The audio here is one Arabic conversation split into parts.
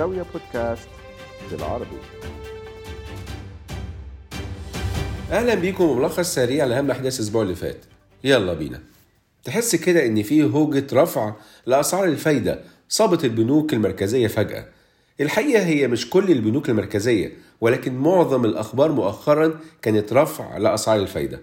زاوية بودكاست بالعربي. أهلا بيكم بملخص سريع لأهم احداث الأسبوع اللي فات. يلا بينا. تحس كده إن في هوجة رفع لأسعار الفايدة صابت البنوك المركزية فجأة. الحقيقة هي مش كل البنوك المركزية ولكن معظم الأخبار مؤخرا كانت رفع لأسعار الفايدة.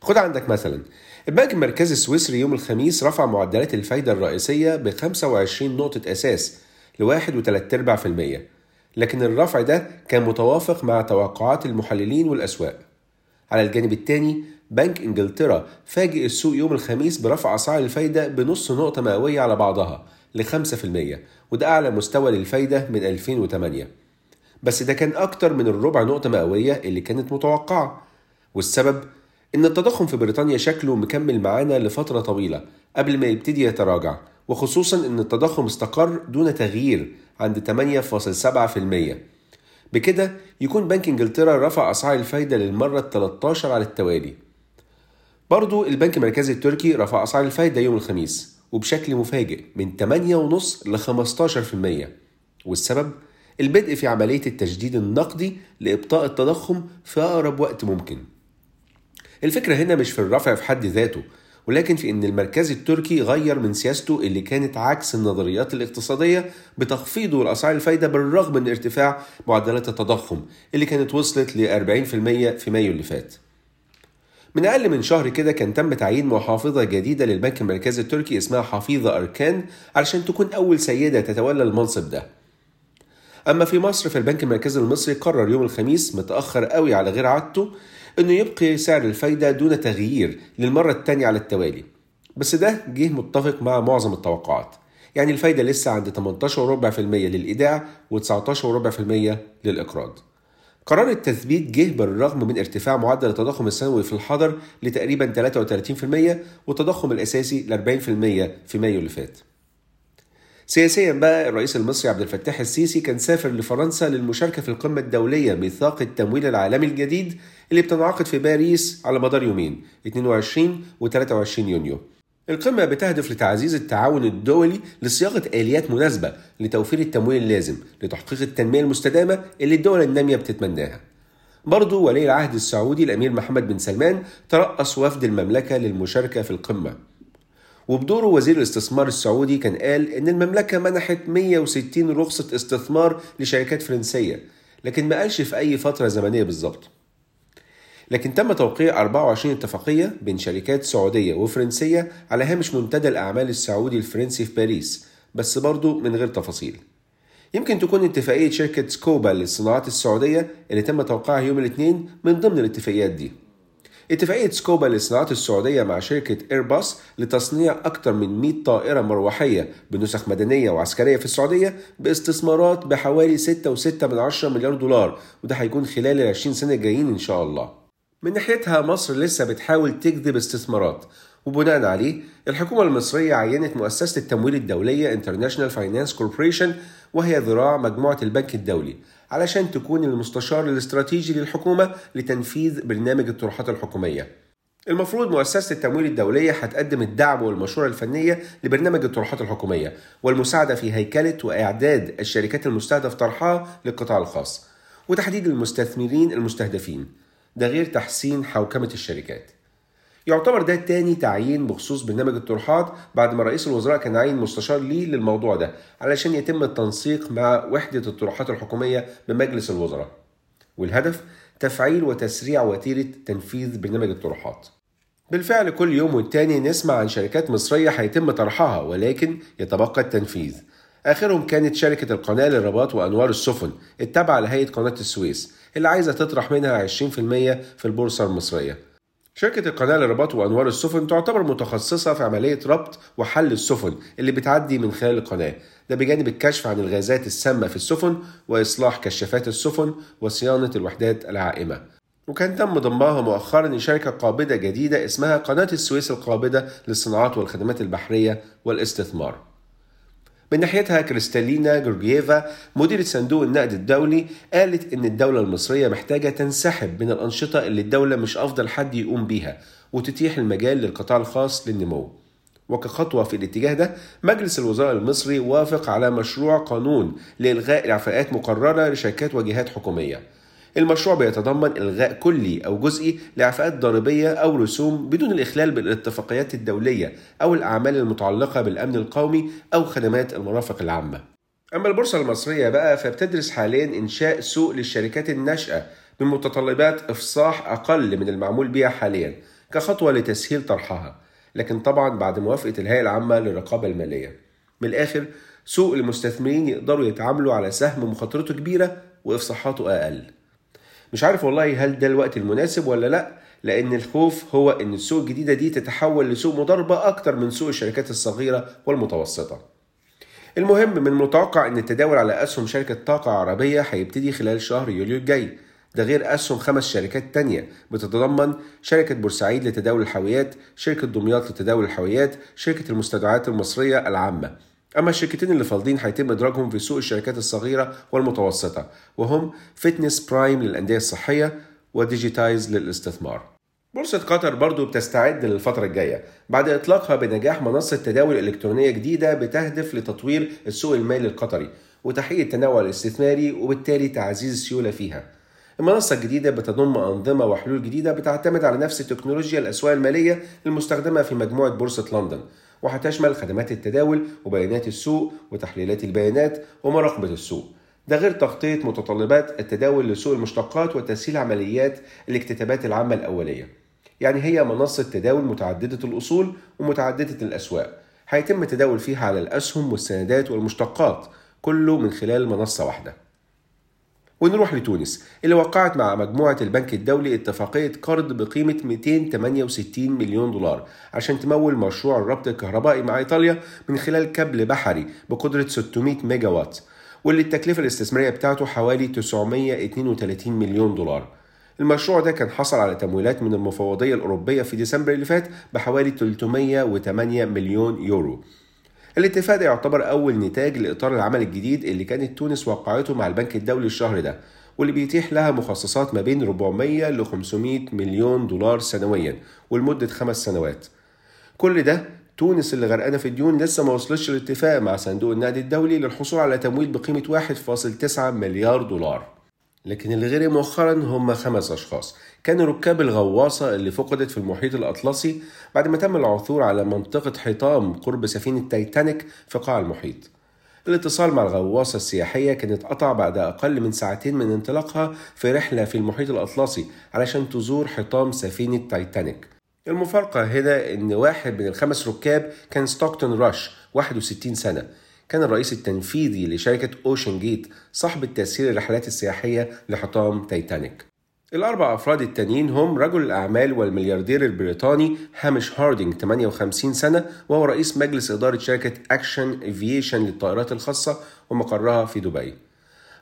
خد عندك مثلا البنك المركزي السويسري يوم الخميس رفع معدلات الفايدة الرئيسية ب 25 نقطة أساس لواحد وتلات أرباع في المية. لكن الرفع ده كان متوافق مع توقعات المحللين والأسواق. على الجانب الثاني بنك إنجلترا فاجئ السوق يوم الخميس برفع أسعار الفايدة بنص نقطة مئوية على بعضها ل 5% وده أعلى مستوى للفايدة من 2008 بس ده كان أكتر من الربع نقطة مئوية اللي كانت متوقعة. والسبب؟ إن التضخم في بريطانيا شكله مكمل معانا لفترة طويلة قبل ما يبتدي يتراجع. وخصوصا إن التضخم استقر دون تغيير عند 8.7% بكده يكون بنك إنجلترا رفع أسعار الفايدة للمرة ال 13 على التوالي. برضو البنك المركزي التركي رفع أسعار الفايدة يوم الخميس وبشكل مفاجئ من 8.5 ل 15% والسبب؟ البدء في عملية التجديد النقدي لإبطاء التضخم في أقرب وقت ممكن. الفكرة هنا مش في الرفع في حد ذاته ولكن في إن المركز التركي غير من سياسته اللي كانت عكس النظريات الاقتصادية بتخفيضه لاسعار الفايدة بالرغم من ارتفاع معدلات التضخم اللي كانت وصلت ل 40% في مايو اللي فات. من أقل من شهر كده كان تم تعيين محافظة جديدة للبنك المركزي التركي اسمها حفيظه أركان علشان تكون أول سيدة تتولى المنصب ده. أما في مصر فالبنك المركزي المصري قرر يوم الخميس متأخر قوي على غير عادته إنه يبقي سعر الفايدة دون تغيير للمرة الثانية على التوالي. بس ده جه متفق مع معظم التوقعات. يعني الفايدة لسه عند 18.4% للإيداع و19.4% للإقراض. قرار التثبيت جه بالرغم من ارتفاع معدل التضخم السنوي في الحضر لتقريبا 33% والتضخم الأساسي ل 40% في مايو اللي فات. سياسيا بقى الرئيس المصري عبد الفتاح السيسي كان سافر لفرنسا للمشاركة في القمة الدولية ميثاق التمويل العالمي الجديد اللي بتنعقد في باريس على مدار يومين 22 و 23 يونيو. القمة بتهدف لتعزيز التعاون الدولي لصياغة آليات مناسبة لتوفير التمويل اللازم لتحقيق التنمية المستدامة اللي الدول النامية بتتمناها. برضو ولي العهد السعودي الأمير محمد بن سلمان ترأس وفد المملكة للمشاركة في القمة. وبدوره وزير الاستثمار السعودي كان قال إن المملكة منحت 160 رخصة استثمار لشركات فرنسية لكن ما قالش في أي فترة زمنية بالظبط. لكن تم توقيع 24 اتفاقية بين شركات سعودية وفرنسية على هامش منتدى الأعمال السعودي الفرنسي في باريس بس برضه من غير تفاصيل. يمكن تكون اتفاقية شركة سكوبا للصناعات السعودية اللي تم توقيعها يوم الاثنين من ضمن الاتفاقيات دي. اتفاقية سكوبا للصناعات السعودية مع شركة إيرباص لتصنيع أكثر من 100 طائرة مروحية بنسخ مدنية وعسكرية في السعودية باستثمارات بحوالي 6.6 من 10 مليار دولار وده هيكون خلال ال 20 سنة الجايين إن شاء الله. من ناحيتها مصر لسه بتحاول تجذب استثمارات وبناء عليه الحكومة المصرية عينت مؤسسة التمويل الدولية International Finance Corporation وهي ذراع مجموعة البنك الدولي علشان تكون المستشار الاستراتيجي للحكومة لتنفيذ برنامج الطروحات الحكومية. المفروض مؤسسة التمويل الدولية هتقدم الدعم والمشورة الفنية لبرنامج الطروحات الحكومية والمساعدة في هيكلة وإعداد الشركات المستهدف طرحها للقطاع الخاص وتحديد المستثمرين المستهدفين. ده غير تحسين حوكمة الشركات. يعتبر ده تاني تعيين بخصوص برنامج الطروحات بعد ما رئيس الوزراء كان عين مستشار ليه للموضوع ده علشان يتم التنسيق مع وحدة الطروحات الحكومية بمجلس الوزراء. والهدف تفعيل وتسريع وتيرة تنفيذ برنامج الطروحات بالفعل كل يوم والتاني نسمع عن شركات مصرية هيتم طرحها ولكن يتبقى التنفيذ. آخرهم كانت شركة القناة للرباط وأنوار السفن التابعة لهيئة قناة السويس اللي عايزة تطرح منها 20% في البورصة المصرية. شركة القناة للرباط وأنوار السفن تعتبر متخصصة في عملية ربط وحل السفن اللي بتعدي من خلال القناة. ده بجانب الكشف عن الغازات السامة في السفن وإصلاح كشافات السفن وصيانة الوحدات العائمة. وكان تم ضمها مؤخرا لشركة قابضة جديدة اسمها قناة السويس القابضة للصناعات والخدمات البحرية والاستثمار. من ناحيتها كريستالينا جورجييفا مديرة صندوق النقد الدولي قالت إن الدولة المصرية محتاجة تنسحب من الأنشطة اللي الدولة مش أفضل حد يقوم بيها وتتيح المجال للقطاع الخاص للنمو. وكخطوة في الاتجاه ده مجلس الوزراء المصري وافق على مشروع قانون لإلغاء إعفاءات مقررة لشركات وجهات حكومية. المشروع بيتضمن إلغاء كلي أو جزئي لإعفاءات ضريبية أو رسوم بدون الإخلال بالاتفاقيات الدولية أو الأعمال المتعلقة بالأمن القومي أو خدمات المرافق العامة. أما البورصة المصرية بقى فبتدرس حاليا إنشاء سوق للشركات الناشئة بمتطلبات إفصاح أقل من المعمول بها حاليا كخطوة لتسهيل طرحها لكن طبعا بعد موافقة الهيئة العامة للرقابة المالية. من الآخر سوق المستثمرين يقدروا يتعاملوا على سهم مخاطرته كبيرة وإفصاحاته أقل. مش عارف والله هل ده الوقت المناسب ولا لا لأن الخوف هو إن السوق الجديدة دي تتحول لسوق مضاربة أكتر من سوق الشركات الصغيرة والمتوسطة. المهم من المتوقع إن التداول على أسهم شركة طاقة عربية هيبتدي خلال شهر يوليو الجاي. ده غير أسهم خمس شركات تانية. بتتضمن شركة بورسعيد لتداول الحاويات شركة دمياط لتداول الحاويات شركة المستودعات المصرية العامة. أما الشركتين اللي فاضلين هيتم إدراجهم في سوق الشركات الصغيرة والمتوسطة وهم Fitness Prime للأندية الصحية و Digitize للاستثمار. بورصة قطر برضو بتستعد للفترة الجاية بعد إطلاقها بنجاح منصة تداول إلكترونية جديدة بتهدف لتطوير السوق المالي القطري وتحقيق التنوع الاستثماري وبالتالي تعزيز السيولة فيها. المنصة الجديدة بتضم أنظمة وحلول جديدة بتعتمد على نفس تكنولوجيا الأسواق المالية المستخدمة في مجموعة بورصة لندن. وهتشمل خدمات التداول وبيانات السوق وتحليلات البيانات ومراقبة السوق. ده غير تغطية متطلبات التداول لسوق المشتقات وتسهيل عمليات الاكتتابات العامة الأولية. يعني هي منصة تداول متعددة الأصول ومتعددة الأسواق. هيتم التداول فيها على الأسهم والسندات والمشتقات كله من خلال منصة واحدة. ونروح لتونس. اللي وقعت مع مجموعة البنك الدولي اتفاقية قرض بقيمة 268 مليون دولار عشان تمول مشروع الربط الكهربائي مع إيطاليا من خلال كابل بحري بقدرة 600 ميجا وات واللي التكلفة الاستثمارية بتاعته حوالي 932 مليون دولار. المشروع ده كان حصل على تمويلات من المفوضية الأوروبية في ديسمبر اللي فات بحوالي 308 مليون يورو. الاتفاق ده يعتبر أول نتاج لإطار العمل الجديد اللي كانت تونس وقعته مع البنك الدولي الشهر ده واللي بيتيح لها مخصصات ما بين 400 ل 500 مليون دولار سنويا ولمدة خمس سنوات. كل ده تونس اللي غرقانة في الديون لسه ما وصلتش لاتفاق مع صندوق النقد الدولي للحصول على تمويل بقيمة 1.9 مليار دولار. لكن اللي غير مؤخرا هم خمس أشخاص كانوا ركاب الغواصة اللي فقدت في المحيط الأطلسي بعد ما تم العثور على منطقة حطام قرب سفينة تايتانيك في قاع المحيط. الاتصال مع الغواصة السياحية كان اتقطع بعد أقل من ساعتين من انطلاقها في رحلة في المحيط الأطلسي علشان تزور حطام سفينة تايتانيك. المفارقة هنا إن واحد من الخمس ركاب كان ستوكتون راش 61 سنة. كان الرئيس التنفيذي لشركة OceanGate صاحب تسيير الرحلات السياحية لحطام تايتانيك. الأربع أفراد التانيين هم رجل الأعمال والملياردير البريطاني هامش هاردينج 58 سنة وهو رئيس مجلس إدارة شركة Action Aviation للطائرات الخاصة ومقرها في دبي.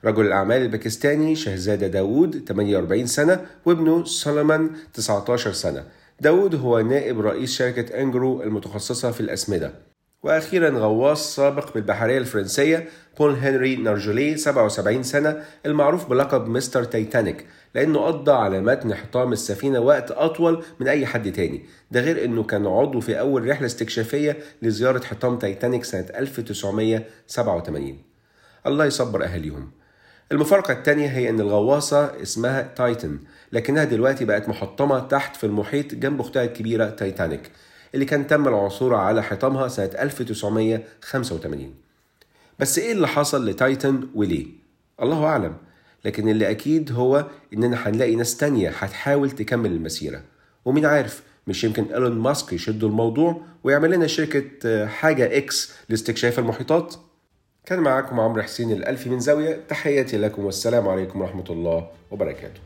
رجل الأعمال الباكستاني شاهزادة داوود 48 سنة وابنه سوليمان 19 سنة. داوود هو نائب رئيس شركة أنجرو المتخصصة في الأسمدة. وأخيرا غواص سابق بالبحرية الفرنسية بول هنري نارجولي 77 سنة المعروف بلقب Mr. تايتانيك لأنه قضى على متن حطام السفينة وقت أطول من أي حد تاني. ده غير أنه كان عضو في أول رحلة استكشافية لزيارة حطام تايتانيك سنة 1987 الله يصبر أهاليهم. المفارقة التانية هي أن الغواصة اسمها تايتن لكنها دلوقتي بقت محطمة تحت في المحيط جنب أختها الكبيرة تايتانيك. اللي كان تم العثور على حطامها سنة 1985 بس إيه اللي حصل لتايتن وليه؟ الله أعلم. لكن اللي أكيد هو إننا هنلاقي ناس تانية هتحاول تكمل المسيرة. ومين عارف مش يمكن إيلون ماسك يشد الموضوع ويعمل لنا شركة حاجة X لاستكشاف المحيطات. كان معاكم عمرو حسين الألفي من زاوية تحياتي لكم والسلام عليكم ورحمة الله وبركاته.